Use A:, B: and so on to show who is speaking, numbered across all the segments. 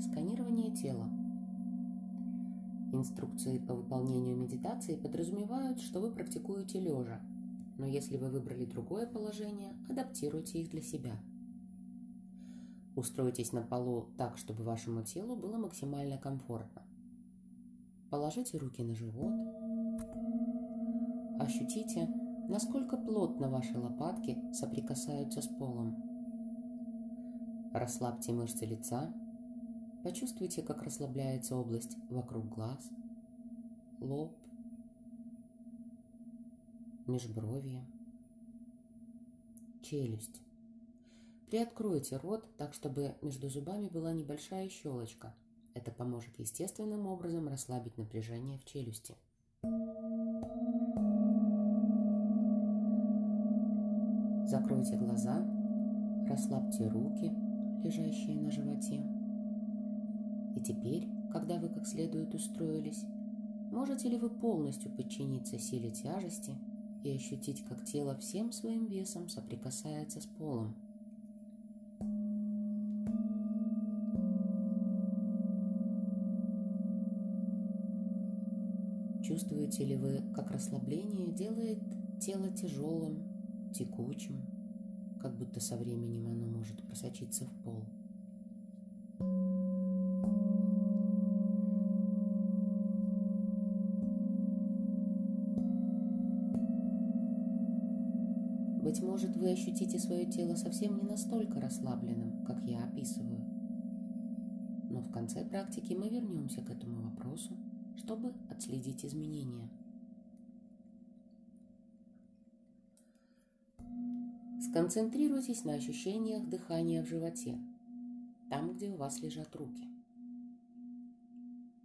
A: Сканирование тела. Инструкции по выполнению медитации подразумевают, что вы практикуете лежа, но если вы выбрали другое положение, адаптируйте их для себя. Устройтесь на полу так, чтобы вашему телу было максимально комфортно. Положите руки на живот. Ощутите, насколько плотно ваши лопатки соприкасаются с полом. Расслабьте мышцы лица. Почувствуйте, как расслабляется область вокруг глаз, лоб, межбровье, челюсть. Приоткройте рот так, чтобы между зубами была небольшая щелочка. Это поможет естественным образом расслабить напряжение в челюсти. Закройте глаза, расслабьте руки, лежащие на животе. И теперь, когда вы как следует устроились, можете ли вы полностью подчиниться силе тяжести и ощутить, как тело всем своим весом соприкасается с полом? Чувствуете ли вы, как расслабление делает тело тяжелым, текучим, как будто со временем оно может просочиться в пол? Быть может, вы ощутите свое тело совсем не настолько расслабленным, как я описываю. Но в конце практики мы вернемся к этому вопросу чтобы отследить изменения. Сконцентрируйтесь на ощущениях дыхания в животе, там, где у вас лежат руки.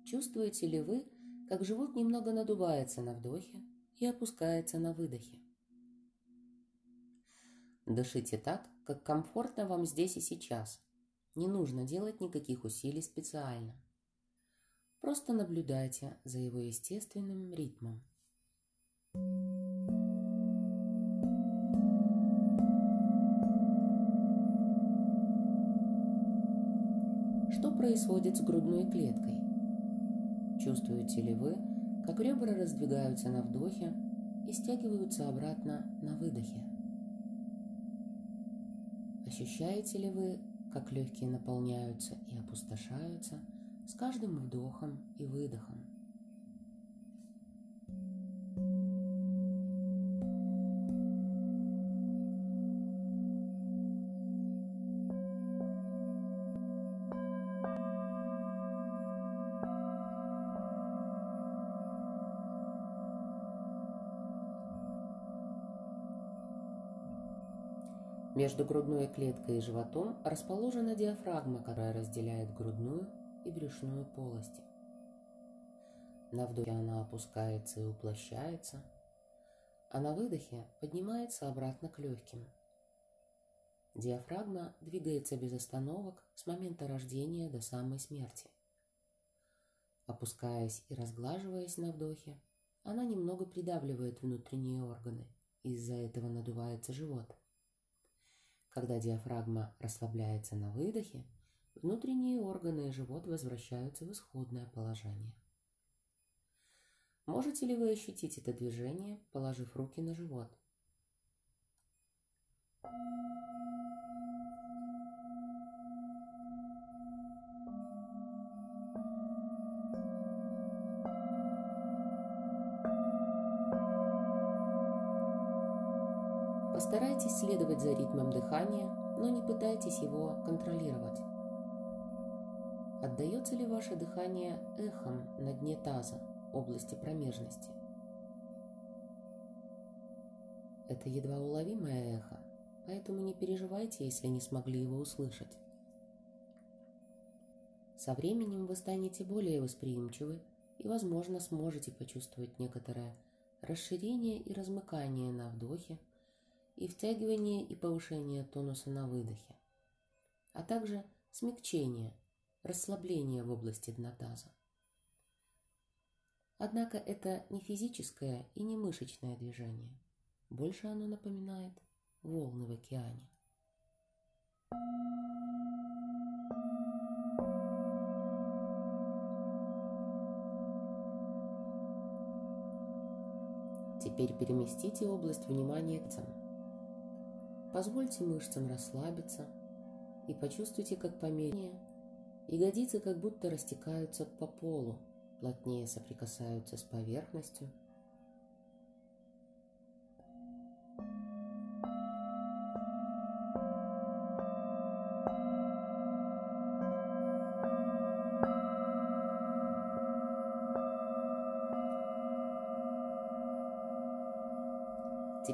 A: Чувствуете ли вы, как живот немного надувается на вдохе и опускается на выдохе? Дышите так, как комфортно вам здесь и сейчас. Не нужно делать никаких усилий специально. Просто наблюдайте за его естественным ритмом. Что происходит с грудной клеткой? Чувствуете ли вы, как ребра раздвигаются на вдохе и стягиваются обратно на выдохе? Ощущаете ли вы, как легкие наполняются и опустошаются – с каждым вдохом и выдохом. Между грудной клеткой и животом расположена диафрагма, которая разделяет грудную и брюшную полости. На вдохе она опускается и уплощается, а на выдохе поднимается обратно к легким. Диафрагма двигается без остановок с момента рождения до самой смерти. Опускаясь и разглаживаясь на вдохе, она немного придавливает внутренние органы, из-за этого надувается живот. Когда диафрагма расслабляется на выдохе, внутренние органы и живот возвращаются в исходное положение. Можете ли вы ощутить это движение, положив руки на живот? Постарайтесь следовать за ритмом дыхания, но не пытайтесь его контролировать. Отдается ли ваше дыхание эхом на дне таза, области промежности? Это едва уловимое эхо, поэтому не переживайте, если не смогли его услышать. Со временем вы станете более восприимчивы и, возможно, сможете почувствовать некоторое расширение и размыкание на вдохе и втягивание и повышение тонуса на выдохе, а также смягчение – расслабление в области дна таза. Однако это не физическое и не мышечное движение. Больше оно напоминает волны в океане. Теперь переместите область внимания к мышцам. Позвольте мышцам расслабиться и почувствуйте, как по мере ягодицы как будто растекаются по полу, плотнее соприкасаются с поверхностью –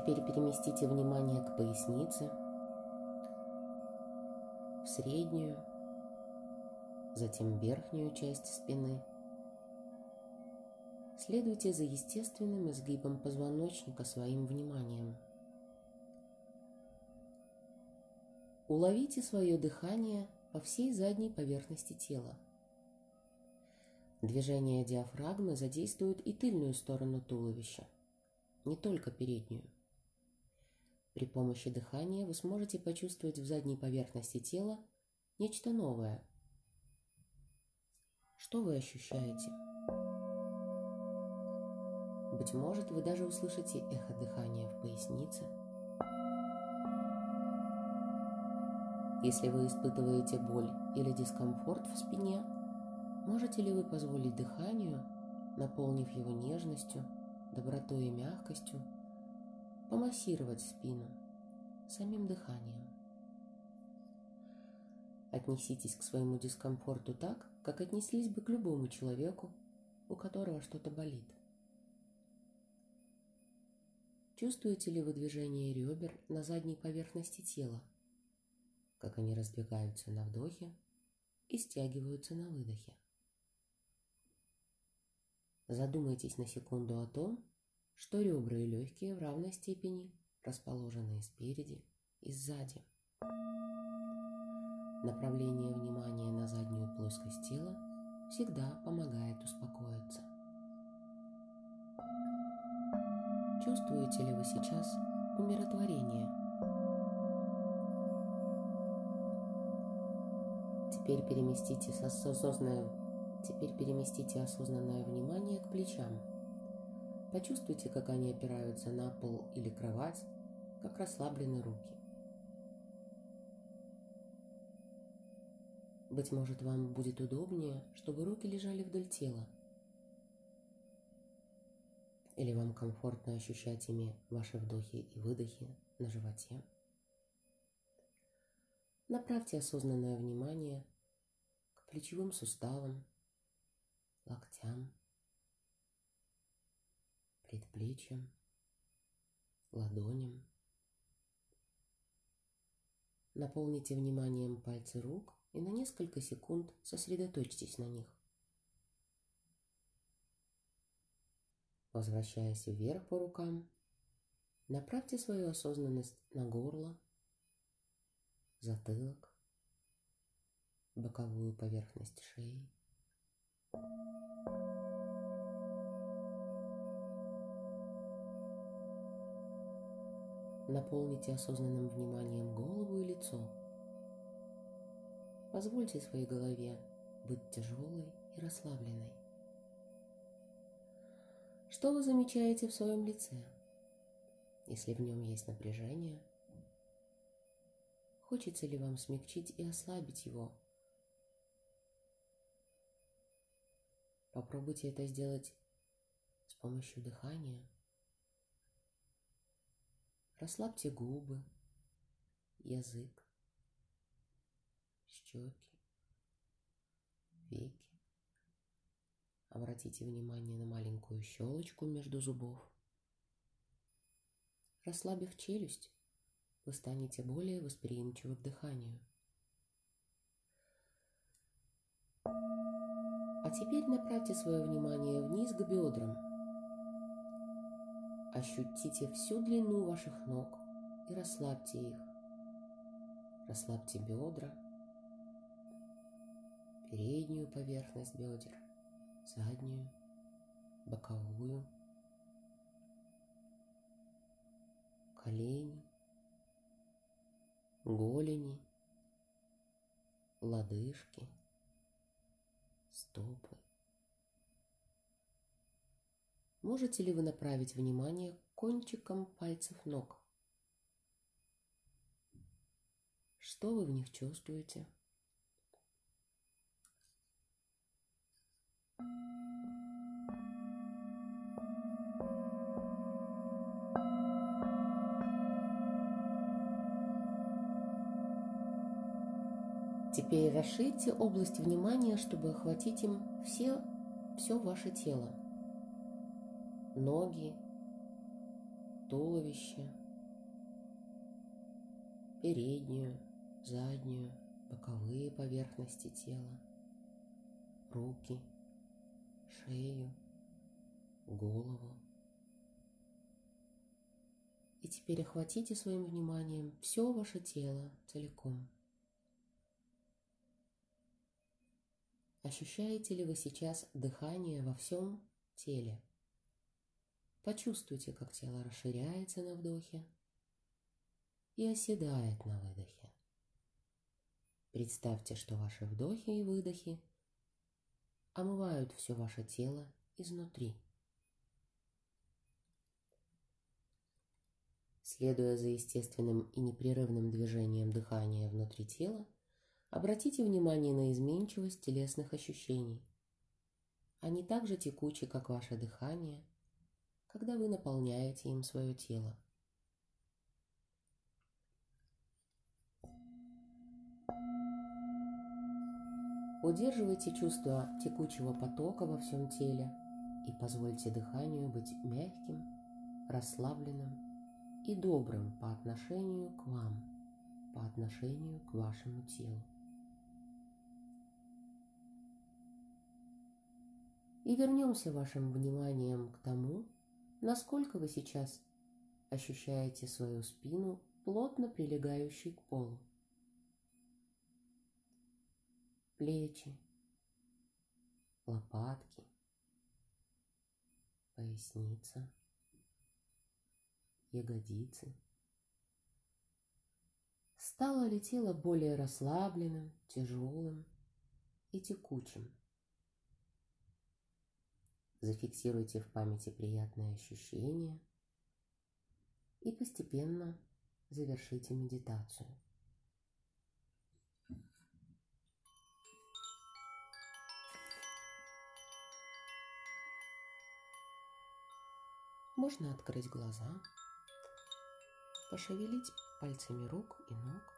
A: Теперь переместите внимание к пояснице, в среднюю, затем верхнюю часть спины. Следуйте за естественным изгибом позвоночника своим вниманием. Уловите свое дыхание по всей задней поверхности тела. Движение диафрагмы задействует и тыльную сторону туловища, не только переднюю. При помощи дыхания вы сможете почувствовать в задней поверхности тела нечто новое. Что вы ощущаете? Быть может, вы даже услышите эхо дыхания в пояснице. Если вы испытываете боль или дискомфорт в спине, можете ли вы позволить дыханию, наполнив его нежностью, добротой и мягкостью, помассировать спину самим дыханием. Отнеситесь к своему дискомфорту так, как отнеслись бы к любому человеку, у которого что-то болит. Чувствуете ли вы движение ребер на задней поверхности тела, как они раздвигаются на вдохе и стягиваются на выдохе? Задумайтесь на секунду о том, что ребра и легкие в равной степени расположены спереди и сзади. Направление внимания на заднюю плоскость тела всегда помогает успокоиться. Чувствуете ли вы сейчас умиротворение? Теперь переместите осознанное, теперь переместите осознанное внимание к плечам – Почувствуйте, как они опираются на пол или кровать, как расслаблены руки. Быть может, вам будет удобнее, чтобы руки лежали вдоль тела. Или вам комфортно ощущать ими ваши вдохи и выдохи на животе. Направьте осознанное внимание к плечевым суставам, локтям, предплечьям, ладоням. Наполните вниманием пальцы рук и на несколько секунд сосредоточьтесь на них. Возвращаясь вверх по рукам, направьте свою осознанность на горло, затылок, боковую поверхность шеи. Наполните осознанным вниманием голову и лицо. Позвольте своей голове быть тяжелой и расслабленной. Что вы замечаете в своем лице? Если в нем есть напряжение, хочется ли вам смягчить и ослабить его? Попробуйте это сделать с помощью дыхания – Расслабьте губы, язык, щеки, веки. Обратите внимание на маленькую щелочку между зубов. Расслабив челюсть, вы станете более восприимчивы к дыханию. А теперь направьте свое внимание вниз к бедрам Ощутите всю длину ваших ног и расслабьте их. Расслабьте бедра, переднюю поверхность бедер, заднюю, боковую, колени, голени лодыжки, стопы. Можете ли вы направить внимание кончиком пальцев ног? Что вы в них чувствуете? Теперь расширьте область внимания, чтобы охватить им все, все ваше тело. Ноги, туловище, переднюю, заднюю, боковые поверхности тела, руки, шею, голову. И теперь охватите своим вниманием все ваше тело целиком. Ощущаете ли вы сейчас дыхание во всем теле? Почувствуйте, как тело расширяется на вдохе и оседает на выдохе. Представьте, что ваши вдохи и выдохи омывают все ваше тело изнутри. Следуя за естественным и непрерывным движением дыхания внутри тела, обратите внимание на изменчивость телесных ощущений. Они так же текучи, как ваше дыхание, когда вы наполняете им свое тело. Удерживайте чувство текучего потока во всем теле и позвольте дыханию быть мягким, расслабленным и добрым по отношению к вам, по отношению к вашему телу. И вернемся вашим вниманием к тому, насколько вы сейчас ощущаете свою спину, плотно прилегающей к полу. плечи, лопатки, поясница, ягодицы. Стало ли тело более расслабленным, тяжелым и текучим? Зафиксируйте в памяти приятные ощущения и постепенно завершите медитацию. Можно открыть глаза, пошевелить пальцами рук и ног.